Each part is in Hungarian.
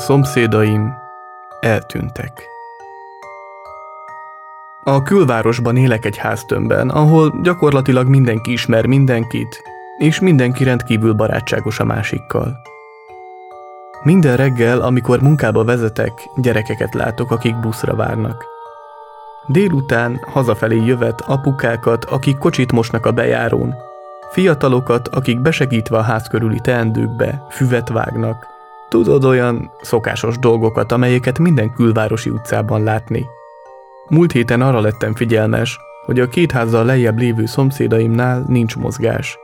Szomszédaim eltűntek. A külvárosban élek egy háztömbben, ahol gyakorlatilag mindenki ismer mindenkit, és mindenki rendkívül barátságos a másikkal. Minden reggel, amikor munkába vezetek, gyerekeket látok, akik buszra várnak. Délután hazafelé jövet apukákat, akik kocsit mosnak a bejárón, fiatalokat, akik besegítve a ház körüli teendőkbe füvet vágnak, tudod olyan szokásos dolgokat, amelyeket minden külvárosi utcában látni. Múlt héten arra lettem figyelmes, hogy a két házzal lejjebb lévő szomszédaimnál nincs mozgás.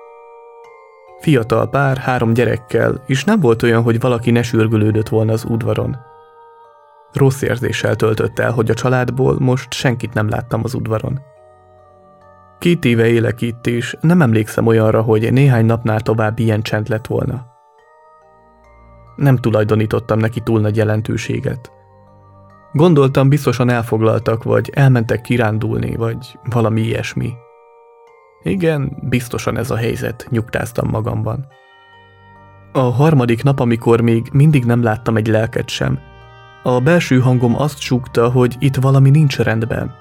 Fiatal pár, három gyerekkel, és nem volt olyan, hogy valaki ne sürgülődött volna az udvaron. Rossz érzéssel töltött el, hogy a családból most senkit nem láttam az udvaron. Két éve élek itt, és nem emlékszem olyanra, hogy néhány napnál tovább ilyen csend lett volna. Nem tulajdonítottam neki túl nagy jelentőséget. Gondoltam, biztosan elfoglaltak, vagy elmentek kirándulni, vagy valami ilyesmi. Igen, biztosan ez a helyzet, nyugtáztam magamban. A harmadik nap, amikor még mindig nem láttam egy lelket sem, a belső hangom azt súgta, hogy itt valami nincs rendben.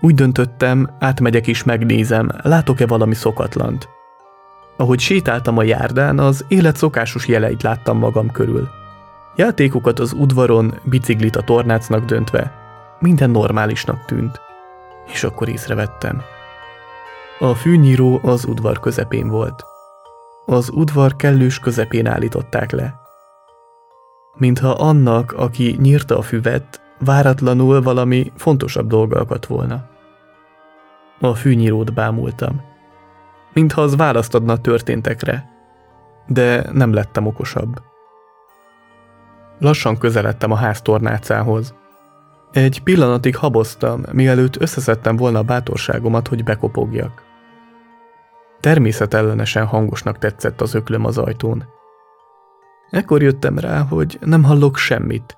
Úgy döntöttem, átmegyek és megnézem, látok-e valami szokatlant. Ahogy sétáltam a járdán, az élet szokásos jeleit láttam magam körül. Játékokat az udvaron, biciklit a tornácnak döntve. Minden normálisnak tűnt. És akkor észrevettem. A fűnyíró az udvar közepén volt. Az udvar kellős közepén állították le. Mintha annak, aki nyírta a füvet, váratlanul valami fontosabb dolga akadt volna. A fűnyírót bámultam. Mintha az választ adna a történtekre. De nem lettem okosabb. Lassan közeledtem a ház tornácához. Egy pillanatig haboztam, mielőtt összeszedtem volna a bátorságomat, hogy bekopogjak. Természetellenesen hangosnak tetszett az öklöm az ajtón. Ekkor jöttem rá, hogy nem hallok semmit.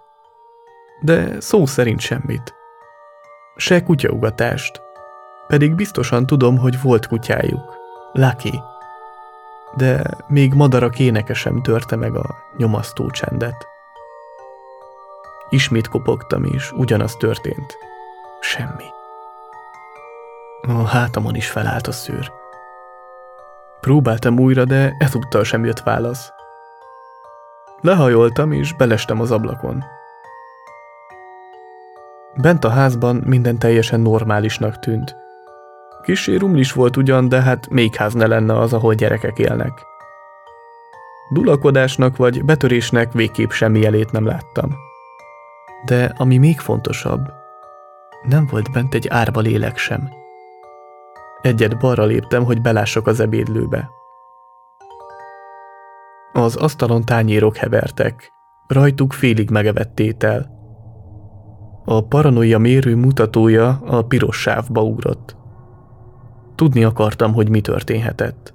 De szó szerint semmit. Se kutyaugatást. Pedig biztosan tudom, hogy volt kutyájuk. Lucky. De még madarak éneke sem törte meg a nyomasztó csendet. Ismét kopogtam, és ugyanaz történt. Semmi. A hátamon is felállt a szőr. Próbáltam újra, de ezúttal sem jött válasz. Lehajoltam, és belestem az ablakon. Bent a házban minden teljesen normálisnak tűnt. Kissé rumlis volt ugyan, de hát még ház ne lenne az, ahol gyerekek élnek. Dulakodásnak vagy betörésnek végképp semmi jelét nem láttam. De ami még fontosabb, nem volt bent egy árva lélek sem. Egyet balra léptem, hogy belássak az ebédlőbe. Az asztalon tányérok hevertek, rajtuk félig megevett étel. A paranoia mérő mutatója a piros sávba ugrott. Tudni akartam, hogy mi történhetett.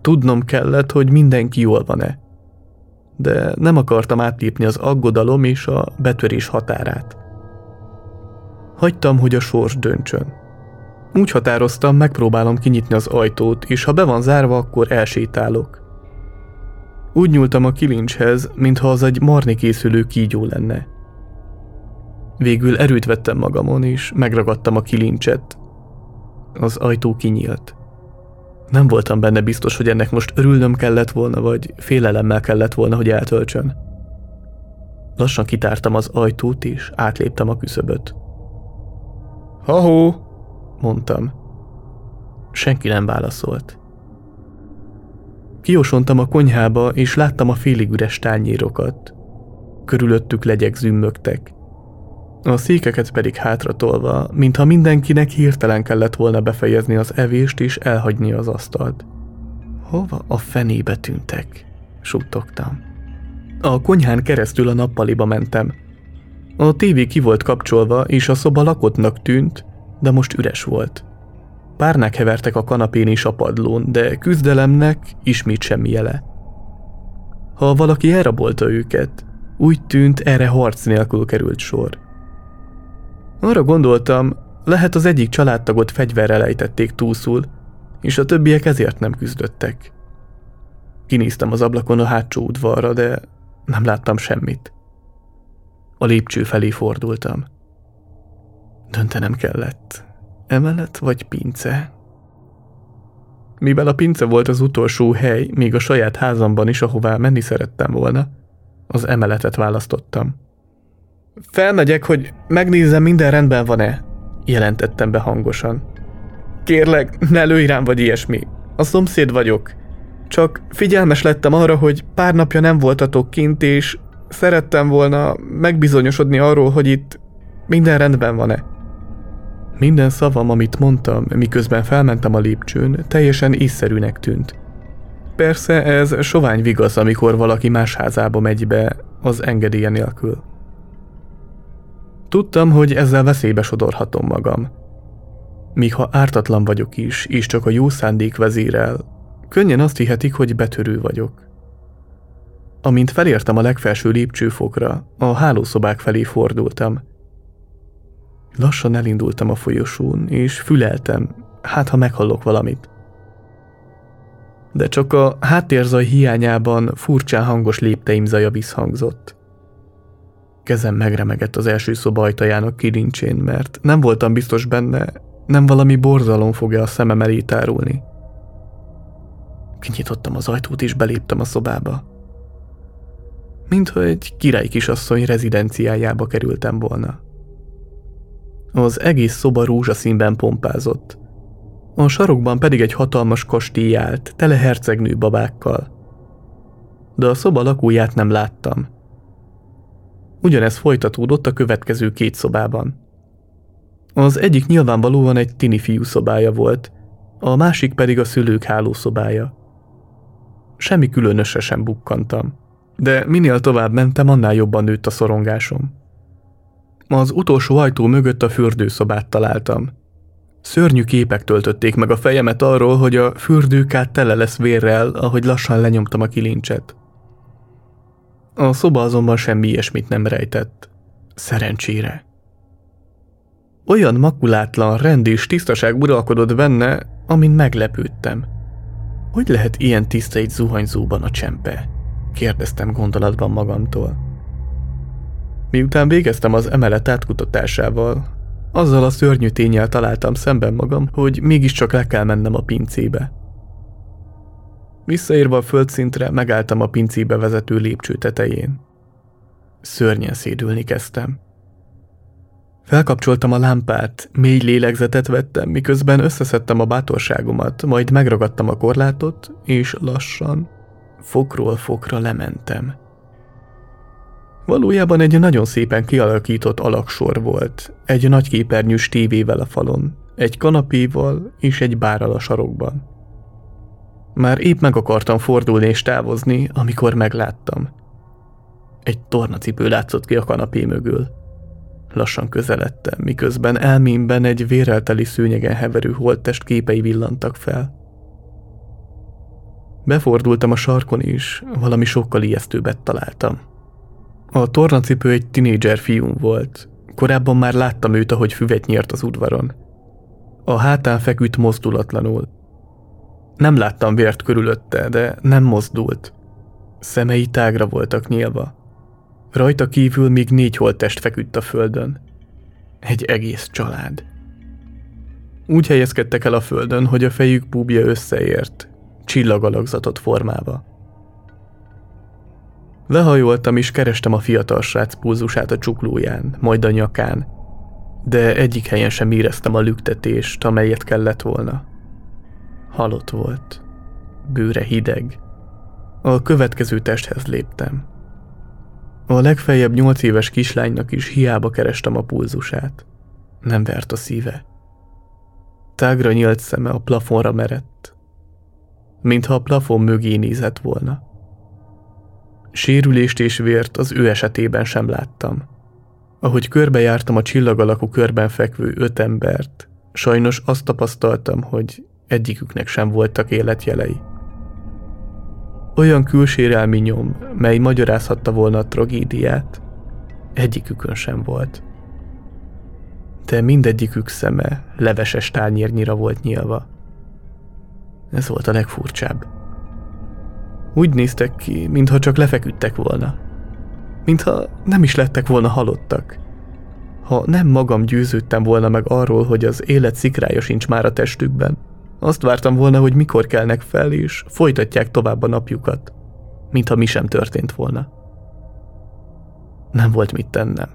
Tudnom kellett, hogy mindenki jól van-e. De nem akartam átlépni az aggodalom és a betörés határát. Hagytam, hogy a sors döntsön. Úgy határoztam, megpróbálom kinyitni az ajtót, és ha be van zárva, akkor elsétálok. Úgy nyúltam a kilincshez, mintha az egy marni készülő kígyó lenne. Végül erőt vettem magamon, és megragadtam a kilincset. Az ajtó kinyílt. Nem voltam benne biztos, hogy ennek most örülnöm kellett volna, vagy félelemmel kellett volna, hogy eltöltsön. Lassan kitártam az ajtót, és átléptem a küszöböt. Ha-hó, mondtam. Senki nem válaszolt. Kiosontam a konyhába, és láttam a félig üres tányérokat. Körülöttük legyek zümmögtek. A székeket pedig hátratolva, mintha mindenkinek hirtelen kellett volna befejezni az evést és elhagyni az asztalt. Hova a fenébe tűntek? suttogtam. A konyhán keresztül a nappaliba mentem. A tévé ki volt kapcsolva, és a szoba lakottnak tűnt, de most üres volt. Párnák hevertek a kanapén és a padlón, de küzdelemnek ismét semmi jele. Ha valaki elrabolta őket, úgy tűnt, erre harc nélkül került sor. Arra gondoltam, lehet az egyik családtagot fegyverrel ejtették túlszul, és a többiek ezért nem küzdöttek. Kinéztem az ablakon a hátsó udvarra, de nem láttam semmit. A lépcső felé fordultam. Döntenem kellett. Emelet vagy pince? Mivel a pince volt az utolsó hely, még a saját házamban is, ahová menni szerettem volna, az emeletet választottam. Felmegyek, hogy megnézzem, minden rendben van-e, jelentettem be hangosan. Kérlek, ne lőj rám vagy ilyesmi. A szomszéd vagyok. Csak figyelmes lettem arra, hogy pár napja nem voltatok kint, és szerettem volna megbizonyosodni arról, hogy itt minden rendben van-e. Minden szavam, amit mondtam, miközben felmentem a lépcsőn, teljesen észszerűnek tűnt. Persze ez sovány vigasz, amikor valaki más házába megy be, az engedélye nélkül. Tudtam, hogy ezzel veszélybe sodorhatom magam. Míg ha ártatlan vagyok is, és csak a jó szándék vezérel, könnyen azt hihetik, hogy betörő vagyok. Amint felértem a legfelső lépcsőfokra, a hálószobák felé fordultam. Lassan elindultam a folyosón, és füleltem, hát ha meghallok valamit. De csak a háttérzaj hiányában furcsán hangos lépteim zaja visszhangzott. Kezem megremegett az első szoba ajtajának kilincsén, mert nem voltam biztos benne, nem valami borzalom fogja a szemem elé tárulni. Kinyitottam az ajtót és beléptem a szobába. Mintha egy király kisasszony rezidenciájába kerültem volna. Az egész szoba rózsaszínben pompázott. A sarokban pedig egy hatalmas kastély állt, tele hercegnő babákkal. De a szoba lakóját nem láttam. Ugyanez folytatódott a következő két szobában. Az egyik nyilvánvalóan egy tini fiú szobája volt, a másik pedig a szülők hálószobája. Semmi különösre sem bukkantam, de minél tovább mentem, annál jobban nőtt a szorongásom. Az utolsó ajtó mögött a fürdőszobát találtam. Szörnyű képek töltötték meg a fejemet arról, hogy a fürdőkát tele lesz vérrel, ahogy lassan lenyomtam a kilincset. A szoba azonban semmi ilyesmit nem rejtett. Szerencsére. Olyan makulátlan rend és tisztaság uralkodott benne, amin meglepődtem. Hogy lehet ilyen tiszta egy zuhanyzóban a csempe? Kérdeztem gondolatban magamtól. Miután végeztem az emelet átkutatásával, azzal a szörnyű tényel találtam szemben magam, hogy mégiscsak le kell mennem a pincébe. Visszaérve a földszintre, megálltam a pincébe vezető lépcső tetején. Szörnyen szédülni kezdtem. Felkapcsoltam a lámpát, mély lélegzetet vettem, miközben összeszedtem a bátorságomat, majd megragadtam a korlátot, és lassan, fokról fokra lementem. Valójában egy nagyon szépen kialakított alaksor volt, egy nagy képernyős tévével a falon, egy kanapéval és egy bárral a sarokban. Már épp meg akartam fordulni és távozni, amikor megláttam. Egy tornacipő látszott ki a kanapé mögül. Lassan közeledtem, miközben elmémben egy vérelteli szőnyegen heverő holttest képei villantak fel. Befordultam a sarkon is, valami sokkal ijesztőbbet találtam. A tornacipő egy tinédzser fiú volt. Korábban már láttam őt, ahogy füvet nyírt az udvaron. A hátán feküdt mozdulatlanul. Nem láttam vért körülötte, de nem mozdult. Szemei tágra voltak nyílva. Rajta kívül még négy holttest feküdt a földön. Egy egész család. Úgy helyezkedtek el a földön, hogy a fejük búbja összeért, csillagalakzatot formába. Lehajoltam és kerestem a fiatal srác pulzusát a csuklóján, majd a nyakán, de egyik helyen sem éreztem a lüktetést, amelyet kellett volna. Halott volt. Bőre hideg. A következő testhez léptem. A legfeljebb nyolc éves kislánynak is hiába kerestem a pulzusát. Nem vert a szíve. Tágra nyílt szeme a plafonra merett, mintha a plafon mögé nézett volna. Sérülést és vért az ő esetében sem láttam. Ahogy körbejártam a csillag alakú körben fekvő öt embert, sajnos azt tapasztaltam, hogy egyiküknek sem voltak életjelei. Olyan külsérelmi nyom, mely magyarázhatta volna a tragédiát, egyikükön sem volt. De mindegyikük szeme leveses tányérnyira volt nyilva. Ez volt a legfurcsább. Úgy néztek ki, mintha csak lefeküdtek volna. Mintha nem is lettek volna halottak. Ha nem magam győződtem volna meg arról, hogy az élet szikrája sincs már a testükben, azt vártam volna, hogy mikor kelnek fel, és folytatják tovább a napjukat, mintha mi sem történt volna. Nem volt mit tennem.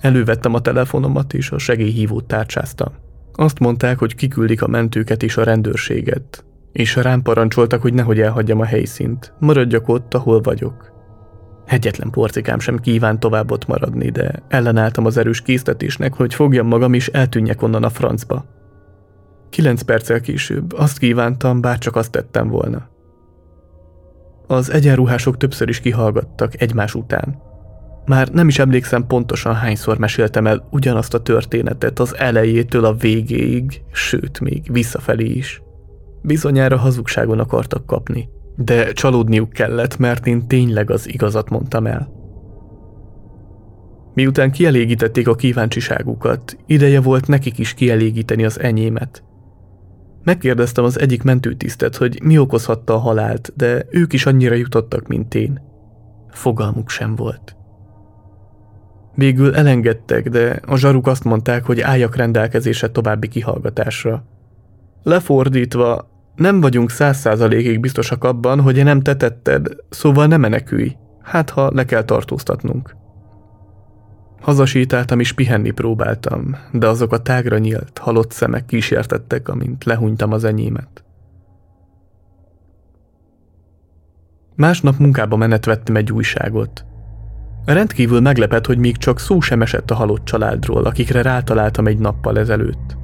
Elővettem a telefonomat, és a segélyhívót tárcsáztam. Azt mondták, hogy kiküldik a mentőket és a rendőrséget, és rám parancsoltak, hogy nehogy elhagyjam a helyszínt, maradjak ott, ahol vagyok. Egyetlen porcikám sem kívánt tovább ott maradni, de ellenálltam az erős késztetésnek, hogy fogjam magam és eltűnjek onnan a francba. Kilenc perccel később azt kívántam, bár csak azt tettem volna. Az egyenruhások többször is kihallgattak egymás után. Már nem is emlékszem pontosan hányszor meséltem el ugyanazt a történetet az elejétől a végéig, sőt még visszafelé is. Bizonyára hazugságon akartak kapni, de csalódniuk kellett, mert én tényleg az igazat mondtam el. Miután kielégítették a kíváncsiságukat, ideje volt nekik is kielégíteni az enyémet. Megkérdeztem az egyik mentőtisztet, hogy mi okozhatta a halált, de ők is annyira jutottak, mint én. Fogalmuk sem volt. Végül elengedtek, de a zsaruk azt mondták, hogy álljak rendelkezésre további kihallgatásra. Lefordítva, nem vagyunk száz százalékig biztosak abban, hogy nem te tetted, szóval ne menekülj. Hát, ha le kell tartóztatnunk. Hazasétáltam és pihenni próbáltam, de azok a tágra nyílt, halott szemek kísértettek, amint lehunytam az enyémet. Másnap munkába menet vettem egy újságot. Rendkívül meglepett, hogy még csak szó sem esett a halott családról, akikre rátaláltam egy nappal ezelőtt.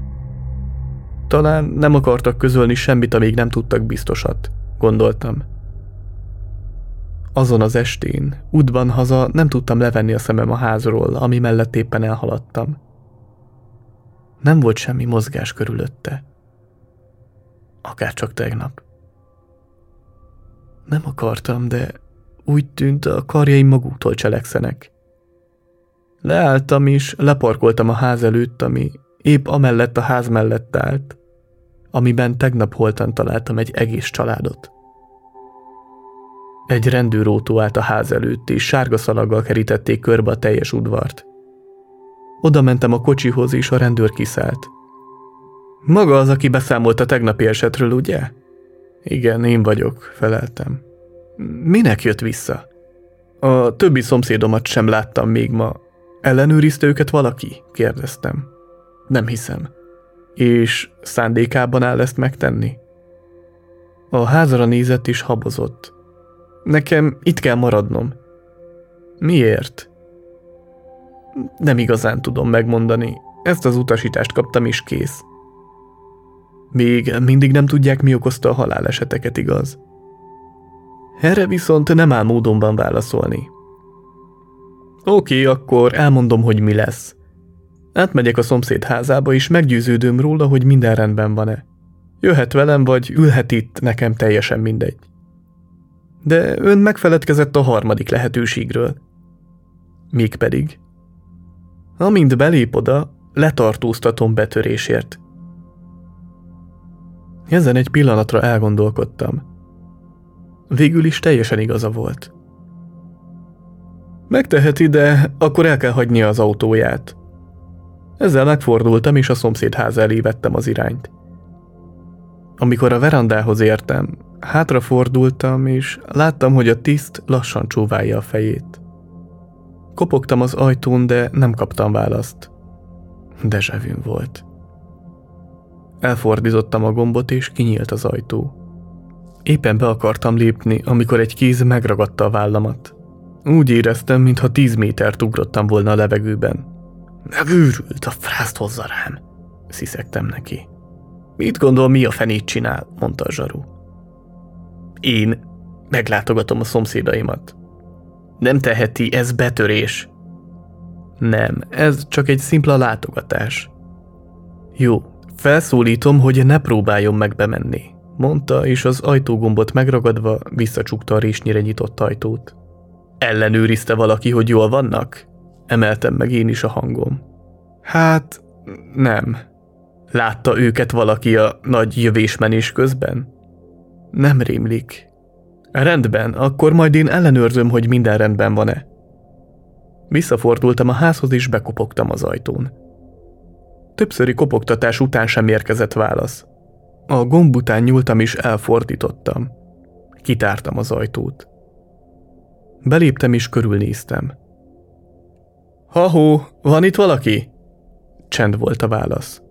Talán nem akartak közölni semmit, amíg nem tudtak biztosat, gondoltam. Azon az estén, útban haza nem tudtam levenni a szemem a házról, ami mellett éppen elhaladtam. Nem volt semmi mozgás körülötte. Akár csak tegnap. Nem akartam, de úgy tűnt, a karjaim maguktól cselekszenek. Leálltam és leparkoltam a ház előtt, ami épp amellett a ház mellett állt, amiben tegnap holtan találtam egy egész családot. Egy rendőrótó állt a ház előtt, és sárga szalaggal kerítették körbe a teljes udvart. Oda mentem a kocsihoz, és a rendőr kiszállt. Maga az, aki beszámolt a tegnapi esetről, ugye? Igen, én vagyok, feleltem. Minek jött vissza? A többi szomszédomat sem láttam még ma. Ellenőrizte őket valaki? kérdeztem. Nem hiszem. És szándékában áll ezt megtenni? A házra nézett és habozott. Nekem itt kell maradnom. Miért? Nem igazán tudom megmondani. Ezt az utasítást kaptam is kész. Még mindig nem tudják, mi okozta a haláleseteket, igaz? Erre viszont nem áll módonban válaszolni. Oké, akkor elmondom, hogy mi lesz. Átmegyek a szomszéd házába, és meggyőződöm róla, hogy minden rendben van-e. Jöhet velem, vagy ülhet itt, nekem teljesen mindegy. De ön megfeledkezett a harmadik lehetőségről. Mégpedig. Amint belép oda, letartóztatom betörésért. Ezen egy pillanatra elgondolkodtam. Végül is teljesen igaza volt. Megteheti, de akkor el kell hagynia az autóját. Ezzel megfordultam, és a szomszéd ház elé vettem az irányt. Amikor a verandához értem, hátrafordultam, és láttam, hogy a tiszt lassan csóválja a fejét. Kopogtam az ajtón, de nem kaptam választ. Dezsevűn volt. Elfordítottam a gombot, és kinyílt az ajtó. Éppen be akartam lépni, amikor egy kéz megragadta a vállamat. Úgy éreztem, mintha tíz métert ugrottam volna a levegőben. Megőrült, a frászt hozza rám, sziszegtem neki. Mit gondol, mi a fenét csinál, mondta a zsaru. Én meglátogatom a szomszédaimat. Nem teheti, ez betörés. Nem, ez csak egy szimpla látogatás. Jó, felszólítom, hogy ne próbáljon meg bemenni mondta, és az ajtógombot megragadva visszacsukta a résnyire nyitott ajtót. Ellenőrizte valaki, hogy jól vannak? Emeltem meg én is a hangom. Hát, nem. Látta őket valaki a nagy jövésmenés közben? Nem rémlik. Rendben, akkor majd én ellenőrzöm, hogy minden rendben van-e. Visszafordultam a házhoz és bekopogtam az ajtón. Többszöri kopogtatás után sem érkezett válasz. A gomb után nyúltam és elfordítottam. Kitártam az ajtót. Beléptem és körülnéztem. Hahó, van itt valaki? Csend volt a válasz.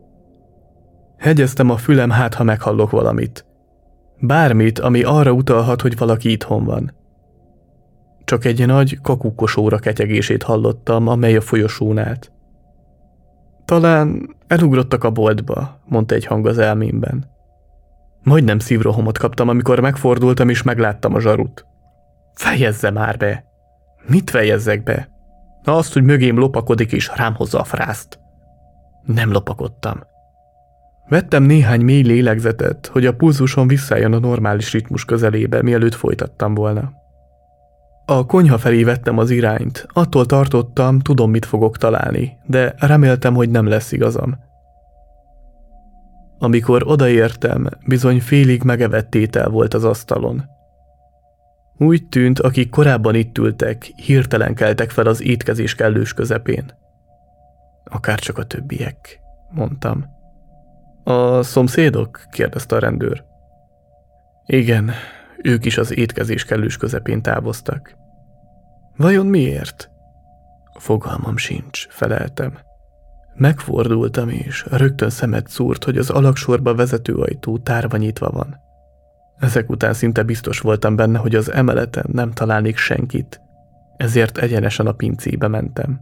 Hegyeztem a fülem, hát ha meghallok valamit. Bármit, ami arra utalhat, hogy valaki itthon van. Csak egy nagy kakukosóra ketyegését hallottam, amely a folyosón állt. Talán elugrottak a boltba, mondta egy hang az elmémben. Majdnem szívrohomot kaptam, amikor megfordultam és megláttam a zsarut. Fejezze már be! Mit fejezzek be? Na azt, hogy mögém lopakodik és rám hozza a frászt. Nem lopakodtam. Vettem néhány mély lélegzetet, hogy a pulzusom visszajön a normális ritmus közelébe, mielőtt folytattam volna. A konyha felé vettem az irányt, attól tartottam, tudom, mit fogok találni, de reméltem, hogy nem lesz igazam. Amikor odaértem, bizony félig megevett étel volt az asztalon. Úgy tűnt, akik korábban itt ültek, hirtelen keltek fel az étkezés kellős közepén. Akár csak a többiek, mondtam. A szomszédok? kérdezte a rendőr. Igen, ők is az étkezés kellős közepén távoztak. Vajon miért? Fogalmam sincs, feleltem. Megfordultam és rögtön szemet szúrt, hogy az alaksorba vezető ajtó tárva nyitva van. Ezek után szinte biztos voltam benne, hogy az emeleten nem találnék senkit, ezért egyenesen a pincébe mentem.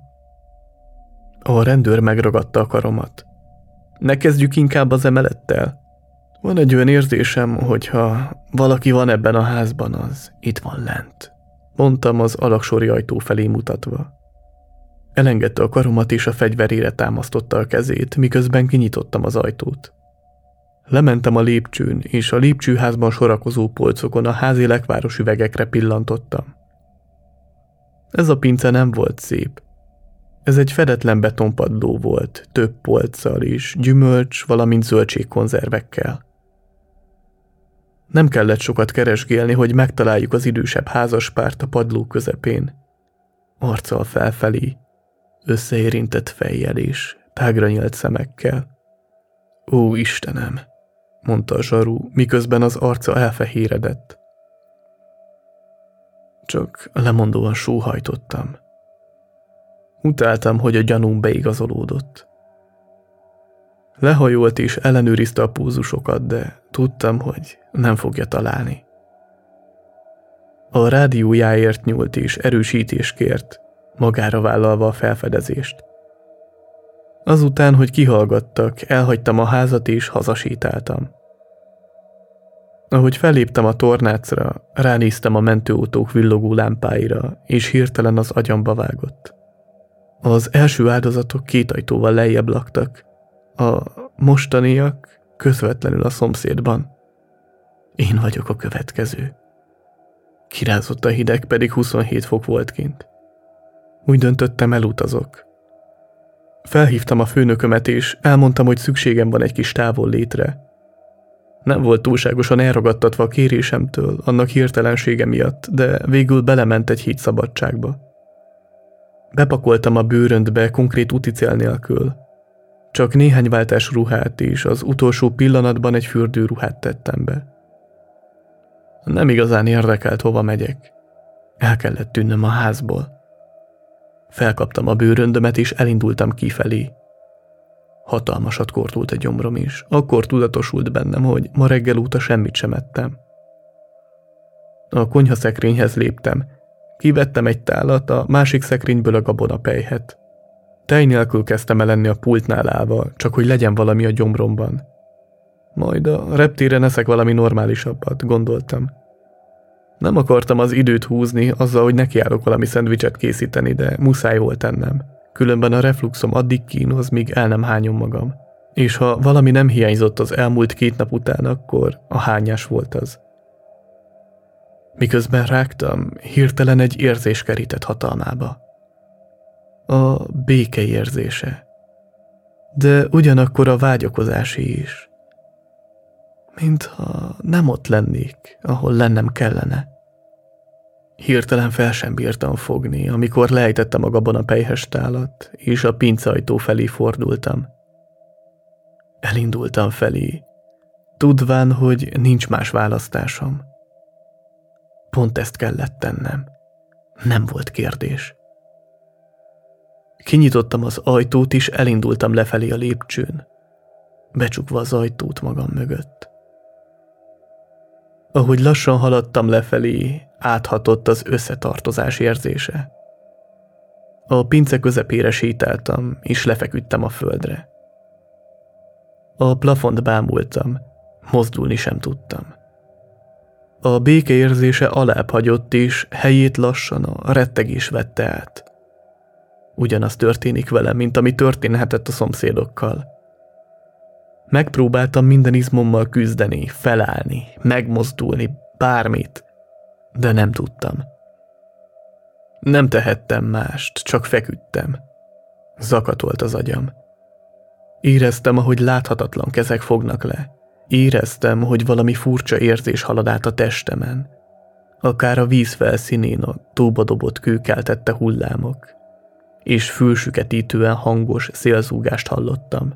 A rendőr megragadta a karomat. Ne kezdjük inkább az emelettel. Van egy olyan érzésem, hogyha valaki van ebben a házban, az itt van lent. Mondtam az alaksori ajtó felé mutatva. Elengedte a karomat és a fegyverére támasztotta a kezét, miközben kinyitottam az ajtót. Lementem a lépcsőn, és a lépcsőházban sorakozó polcokon a házi lekváros üvegekre pillantottam. Ez a pince nem volt szép. Ez egy fedetlen betonpadló volt, több polccal is, gyümölcs, valamint zöldségkonzervekkel. Nem kellett sokat keresgélni, hogy megtaláljuk az idősebb házaspárt a padló közepén. Arccal felfelé, összeérintett fejjel és tágra nyílt szemekkel. Ó, Istenem! mondta a zsaru, miközben az arca elfehéredett. Csak lemondóan sóhajtottam. Utáltam, hogy a gyanúm beigazolódott. Lehajolt és ellenőrizte a púzusokat, de tudtam, hogy nem fogja találni. A rádiójáért nyúlt és erősítés kért, magára vállalva a felfedezést. Azután, hogy kihallgattak, elhagytam a házat és hazasétáltam. Ahogy feléptem a tornácra, ránéztem a mentőautók villogó lámpáira, és hirtelen az agyamba vágott. Az első áldozatok két ajtóval lejjebb laktak, a mostaniak közvetlenül a szomszédban. Én vagyok a következő. Kirázott a hideg, pedig 27 fok volt kint. Úgy döntöttem, elutazok. Felhívtam a főnökömet, és elmondtam, hogy szükségem van egy kis távol létre. Nem volt túlságosan elragadtatva a kérésemtől, annak hirtelensége miatt, de végül belement egy híd szabadságba. Bepakoltam a bőröntbe konkrét uticél nélkül. Csak néhány váltás ruhát és az utolsó pillanatban egy fürdőruhát tettem be. Nem igazán érdekelt, hova megyek. El kellett tűnnöm a házból. Felkaptam a bőröndömet, és elindultam kifelé. Hatalmasat kortult a gyomrom is. Akkor tudatosult bennem, hogy ma reggel óta semmit sem ettem. A konyhaszekrényhez léptem. Kivettem egy tálat, a másik szekrényből a gabonapejhet. Tej nélkül kezdtem el lenni a pultnál állva, csak hogy legyen valami a gyomromban. Majd a reptéren eszek valami normálisabbat, gondoltam. Nem akartam az időt húzni azzal, hogy nekiállok valami szendvicset készíteni, de muszáj volt ennem. Különben a refluxom addig kínoz, míg el nem hányom magam. És ha valami nem hiányzott az elmúlt két nap után, akkor a hányás volt az. Miközben rágtam, hirtelen egy érzés kerített hatalmába. A béke érzése. De ugyanakkor a vágyakozási is mintha nem ott lennék, ahol lennem kellene. Hirtelen fel sem bírtam fogni, amikor lejtettem a gabona pejhes tálat, és a pincajtó felé fordultam. Elindultam felé, tudván, hogy nincs más választásom. Pont ezt kellett tennem. Nem volt kérdés. Kinyitottam az ajtót, és elindultam lefelé a lépcsőn, becsukva az ajtót magam mögött. Ahogy lassan haladtam lefelé, áthatott az összetartozás érzése. A pince közepére sétáltam, és lefeküdtem a földre. A plafont bámultam, mozdulni sem tudtam. A béke érzése alább hagyott, és helyét lassan a rettegés vette át. Ugyanaz történik velem, mint ami történhetett a szomszédokkal. Megpróbáltam minden izmommal küzdeni, felállni, megmozdulni, bármit, de nem tudtam. Nem tehettem mást, csak feküdtem. Zakatolt az agyam. Éreztem, ahogy láthatatlan kezek fognak le. Éreztem, hogy valami furcsa érzés halad át a testemen. Akár a víz felszínén a tóba dobott kőkeltette hullámok, és fülsüketítően hangos szélzúgást hallottam.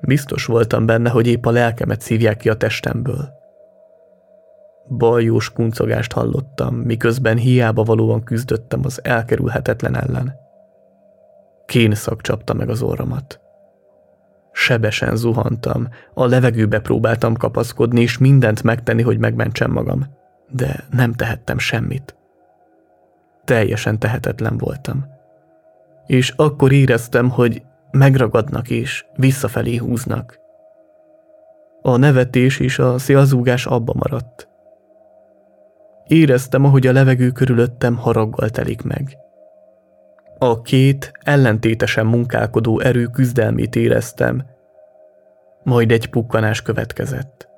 Biztos voltam benne, hogy épp a lelkemet szívják ki a testemből. Baljós kuncogást hallottam, miközben hiába valóan küzdöttem az elkerülhetetlen ellen. Kénszak csapta meg az orromat. Sebesen zuhantam, a levegőbe próbáltam kapaszkodni, és mindent megtenni, hogy megmentsem magam. De nem tehettem semmit. Teljesen tehetetlen voltam. És akkor éreztem, hogy megragadnak és visszafelé húznak. A nevetés és a szélzúgás abba maradt. Éreztem, ahogy a levegő körülöttem haraggal telik meg. A két ellentétesen munkálkodó erő küzdelmét éreztem, majd egy pukkanás következett.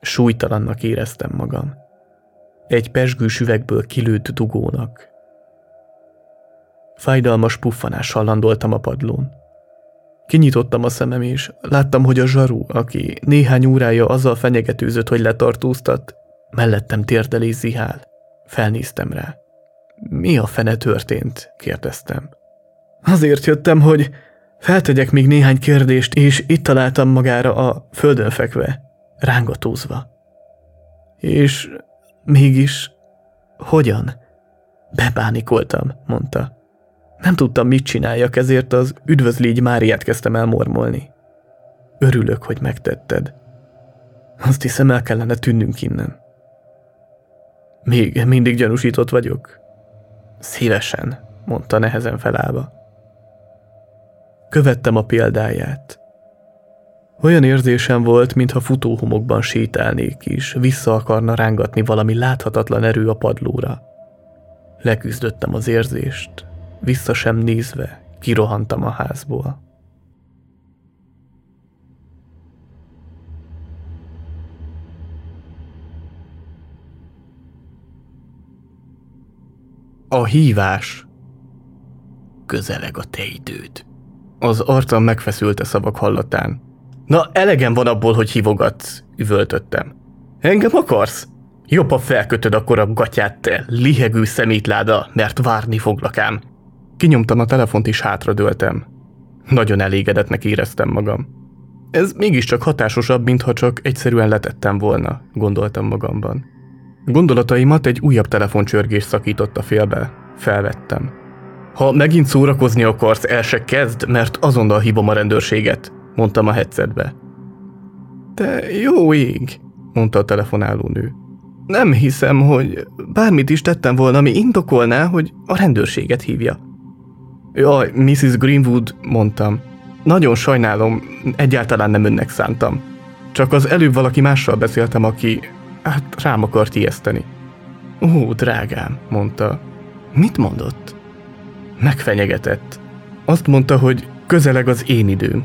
Súlytalannak éreztem magam. Egy pesgős üvegből kilőtt dugónak. Fájdalmas puffanással landoltam a padlón. Kinyitottam a szemem, és láttam, hogy a zsaru, aki néhány órája azzal fenyegetőzött, hogy letartóztat, mellettem térdelés zihál. Felnéztem rá. Mi a fene történt? kérdeztem. Azért jöttem, hogy feltegyek még néhány kérdést, és itt találtam magára a földön fekve, rángatózva. És mégis hogyan? Bebánikoltam, mondta. Nem tudtam, mit csináljak, ezért az üdvözlégy Máriát kezdtem el mormolni. Örülök, hogy megtetted. Azt hiszem, el kellene tűnnünk innen. Még mindig gyanúsított vagyok? Szívesen, mondta nehezen felállva. Követtem a példáját. Olyan érzésem volt, mintha futóhomokban sétálnék is, vissza akarna rángatni valami láthatatlan erő a padlóra. Leküzdöttem az érzést, vissza sem nézve, kirohantam a házból. A hívás. Közeleg a te időd. Az arcam megfeszült a szavak hallatán. Na, elegem van abból, hogy hívogatsz, üvöltöttem. Engem akarsz? Jobb, ha felkötöd akkor a gatyát, te lihegő szemétláda, mert várni foglak ám. Kinyomtam a telefont és hátradőltem. Nagyon elégedetnek éreztem magam. Ez mégiscsak hatásosabb, mintha csak egyszerűen letettem volna, gondoltam magamban. Gondolataimat egy újabb telefoncsörgés szakította félbe. Felvettem. Ha megint szórakozni akarsz, el se kezd, mert azonnal hívom a rendőrséget, mondtam a headsetbe. Te jó ég, mondta a telefonáló nő. Nem hiszem, hogy bármit is tettem volna, ami indokolná, hogy a rendőrséget hívja. Jaj, Mrs. Greenwood, mondtam. Nagyon sajnálom, egyáltalán nem önnek szántam. Csak az előbb valaki mással beszéltem, aki Hát rám akart ijeszteni. Ó, drágám, mondta. Mit mondott? Megfenyegetett. Azt mondta, hogy közeleg az én időm.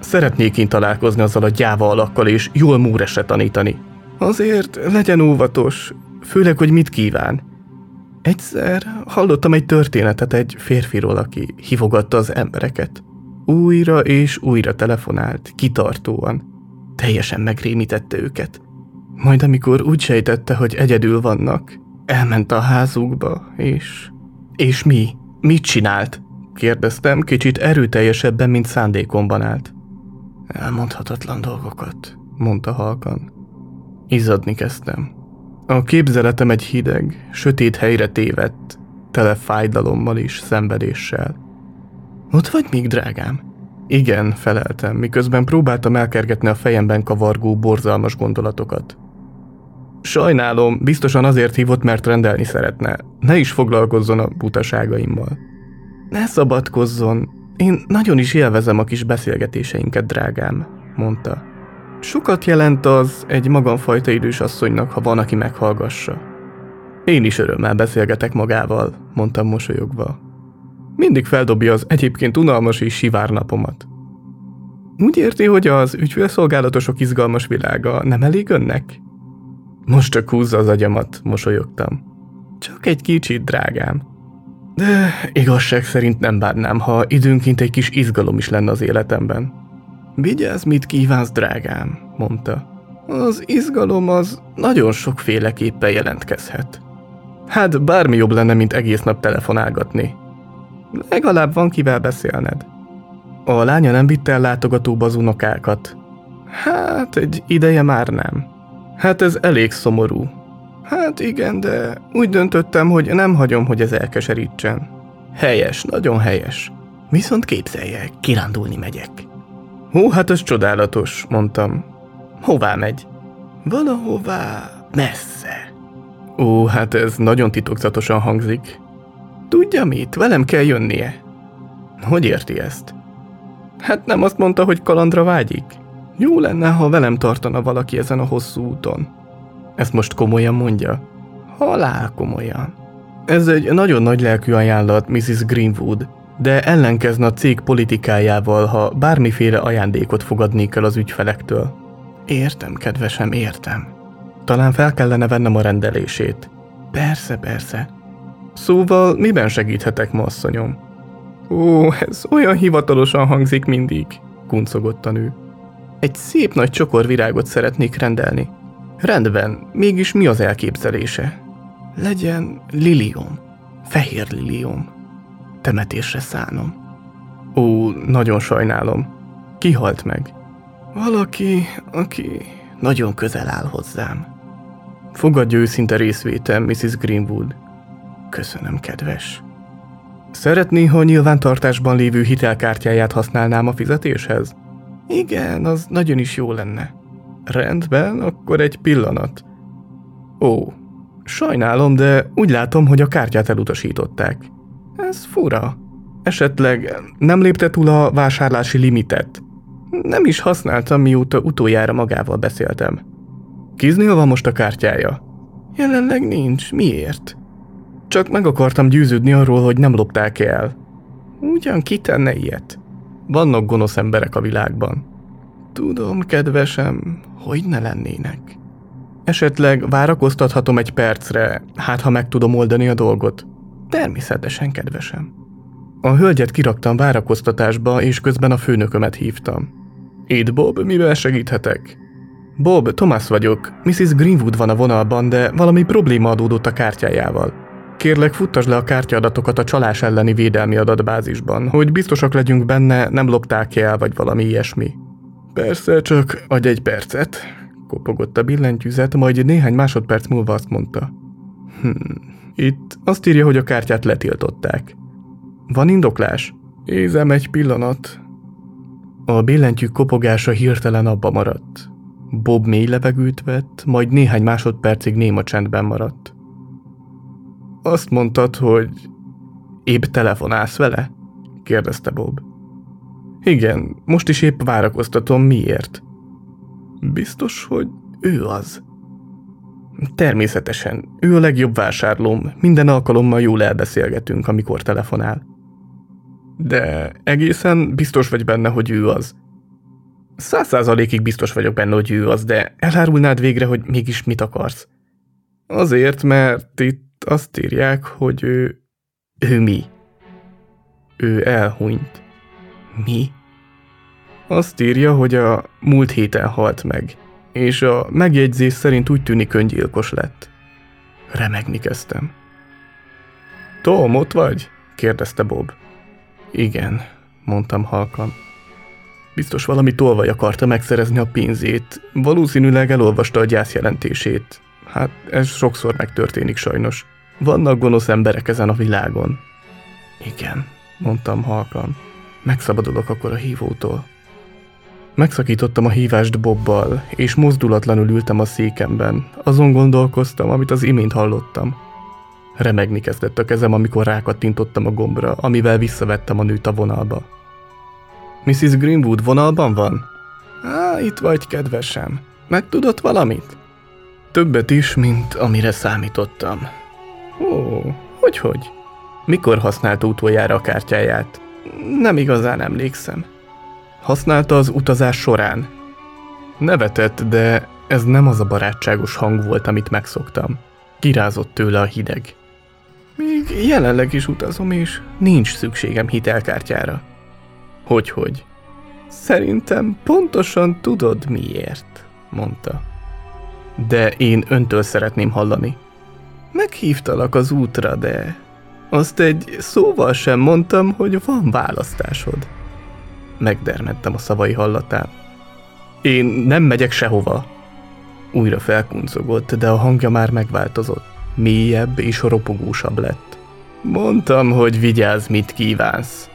Szeretnék én találkozni azzal a gyáva alakkal és jól múresre tanítani. Azért legyen óvatos, főleg, hogy mit kíván. Egyszer hallottam egy történetet egy férfiról, aki hívogatta az embereket. Újra és újra telefonált, kitartóan. Teljesen megrémítette őket. Majd amikor úgy sejtette, hogy egyedül vannak, elment a házukba, és... És mi? Mit csinált? Kérdeztem, kicsit erőteljesebben, mint szándékomban állt. Elmondhatatlan dolgokat, mondta halkan. Izzadni kezdtem. A képzeletem egy hideg, sötét helyre tévedt, tele fájdalommal és szenvedéssel. Ott vagy még, drágám? Igen, feleltem, miközben próbáltam elkergetni a fejemben kavargó, borzalmas gondolatokat. Sajnálom, biztosan azért hívott, mert rendelni szeretne. Ne is foglalkozzon a butaságaimmal. Ne szabadkozzon. Én nagyon is élvezem a kis beszélgetéseinket, drágám, mondta. Sokat jelent az egy magamfajta idős asszonynak, ha van, aki meghallgassa. Én is örömmel beszélgetek magával, mondtam mosolyogva. Mindig feldobja az egyébként unalmas és sivár napomat. Úgy érti, hogy az ügyfélszolgálatosok izgalmas világa nem elég önnek? Most csak húzza az agyamat, mosolyogtam. Csak egy kicsit, drágám. De igazság szerint nem bárnám, ha időnként egy kis izgalom is lenne az életemben. Vigyázz, mit kívánsz, drágám, mondta. Az izgalom az nagyon sokféleképpen jelentkezhet. Hát bármi jobb lenne, mint egész nap telefonálgatni. Legalább van kivel beszélned. A lánya nem vitte el látogatóba az unokákat. Hát, egy ideje már nem. Hát ez elég szomorú. Hát igen, de úgy döntöttem, hogy nem hagyom, hogy ez elkeserítsen. Helyes, nagyon helyes. Viszont képzelje, kirándulni megyek. Hú, hát ez csodálatos, mondtam. Hová megy? Valahová messze. Ó, hát ez nagyon titokzatosan hangzik. Tudja mit, velem kell jönnie. Hogy érti ezt? Hát nem azt mondta, hogy kalandra vágyik? Jó lenne, ha velem tartana valaki ezen a hosszú úton. Ezt most komolyan mondja? Halál komolyan. Ez egy nagyon nagy lelkű ajánlat, Mrs. Greenwood, de ellenkezne a cég politikájával, ha bármiféle ajándékot fogadnék el az ügyfelektől. Értem, kedvesem, értem. Talán fel kellene vennem a rendelését. Persze, persze. Szóval miben segíthetek ma, asszonyom? Ó, ez olyan hivatalosan hangzik mindig, kuncogott a nő. Egy szép nagy csokor virágot szeretnék rendelni. Rendben, mégis mi az elképzelése? Legyen lilium, fehér lilium. Temetésre szánom. Ó, nagyon sajnálom. Ki halt meg? Valaki, aki nagyon közel áll hozzám. Fogadja őszinte részvétem, Mrs. Greenwood. Köszönöm, kedves. Szeretné, ha nyilvántartásban lévő hitelkártyáját használnám a fizetéshez? Igen, az nagyon is jó lenne. Rendben, akkor egy pillanat. Ó, sajnálom, de úgy látom, hogy a kártyát elutasították. Ez fura. Esetleg nem lépte túl a vásárlási limitet. Nem is használtam, mióta utoljára magával beszéltem. Kiznél van most a kártyája? Jelenleg nincs. Miért? Csak meg akartam győződni arról, hogy nem lopták el. Ugyan ki tenne ilyet? Vannak gonosz emberek a világban. Tudom, kedvesem, hogy ne lennének. Esetleg várakoztathatom egy percre, hát ha meg tudom oldani a dolgot. Természetesen, kedvesem. A hölgyet kiraktam várakoztatásba, és közben a főnökömet hívtam. Itt Bob, mivel segíthetek? Bob, Thomas vagyok. Mrs. Greenwood van a vonalban, de valami probléma adódott a kártyájával. Kérlek, futtasd le a kártyaadatokat a csalás elleni védelmi adatbázisban, hogy biztosak legyünk benne, nem lopták el, vagy valami ilyesmi. Persze, csak adj egy percet, kopogott a billentyűzet, majd néhány másodperc múlva azt mondta. Hm, itt azt írja, hogy a kártyát letiltották. Van indoklás? Ézem egy pillanat. A billentyű kopogása hirtelen abba maradt. Bob mély levegőt vett, majd néhány másodpercig néma csendben maradt. Azt mondtad, hogy épp telefonálsz vele? kérdezte Bob. Igen, most is épp várakoztatom, miért? Biztos, hogy ő az. Természetesen, ő a legjobb vásárlóm, minden alkalommal jól elbeszélgetünk, amikor telefonál. De egészen biztos vagy benne, hogy ő az. Száz százalékig biztos vagyok benne, hogy ő az, de elárulnád végre, hogy mégis mit akarsz. Azért, mert itt azt írják, hogy ő... Ő mi? Ő elhunyt. Mi? Azt írja, hogy a múlt héten halt meg, és a megjegyzés szerint úgy tűnik öngyilkos lett. Remegni kezdtem. Tom, ott vagy? kérdezte Bob. Igen, mondtam halkan. Biztos valami tolvaj akarta megszerezni a pénzét. Valószínűleg elolvasta a gyászjelentését. Hát ez sokszor megtörténik sajnos. Vannak gonosz emberek ezen a világon. Igen, mondtam halkan. Megszabadulok akkor a hívótól. Megszakítottam a hívást Bobbal, és mozdulatlanul ültem a székemben. Azon gondolkoztam, amit az imént hallottam. Remegni kezdett a kezem, amikor rákattintottam a gombra, amivel visszavettem a nőt a vonalba. Mrs. Greenwood vonalban van? Á, itt vagy, kedvesem. Megtudott valamit? Többet is, mint amire számítottam. Ó, hogy-hogy? Mikor használta utoljára a kártyáját? Nem igazán emlékszem. Használta az utazás során? Nevetett, de ez nem az a barátságos hang volt, amit megszoktam. Kirázott tőle a hideg. Még jelenleg is utazom, és nincs szükségem hitelkártyára. Hogy-hogy? Szerintem pontosan tudod miért, mondta. De én öntől szeretném hallani. Meghívtalak az útra, de azt egy szóval sem mondtam, hogy van választásod. Megdermedtem a szavai hallatán. Én nem megyek sehova. Újra felkuncogott, de a hangja már megváltozott. Mélyebb és ropogósabb lett. Mondtam, hogy vigyázz, mit kívánsz.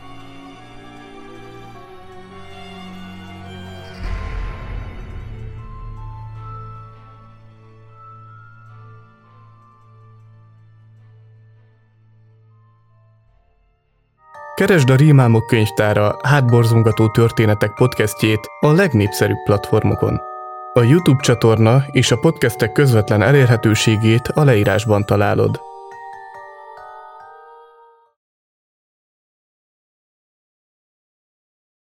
Keresd a Rímámok könyvtára hátborzongató történetek podcastjét a legnépszerűbb platformokon. A YouTube csatorna és a podcastek közvetlen elérhetőségét a leírásban találod.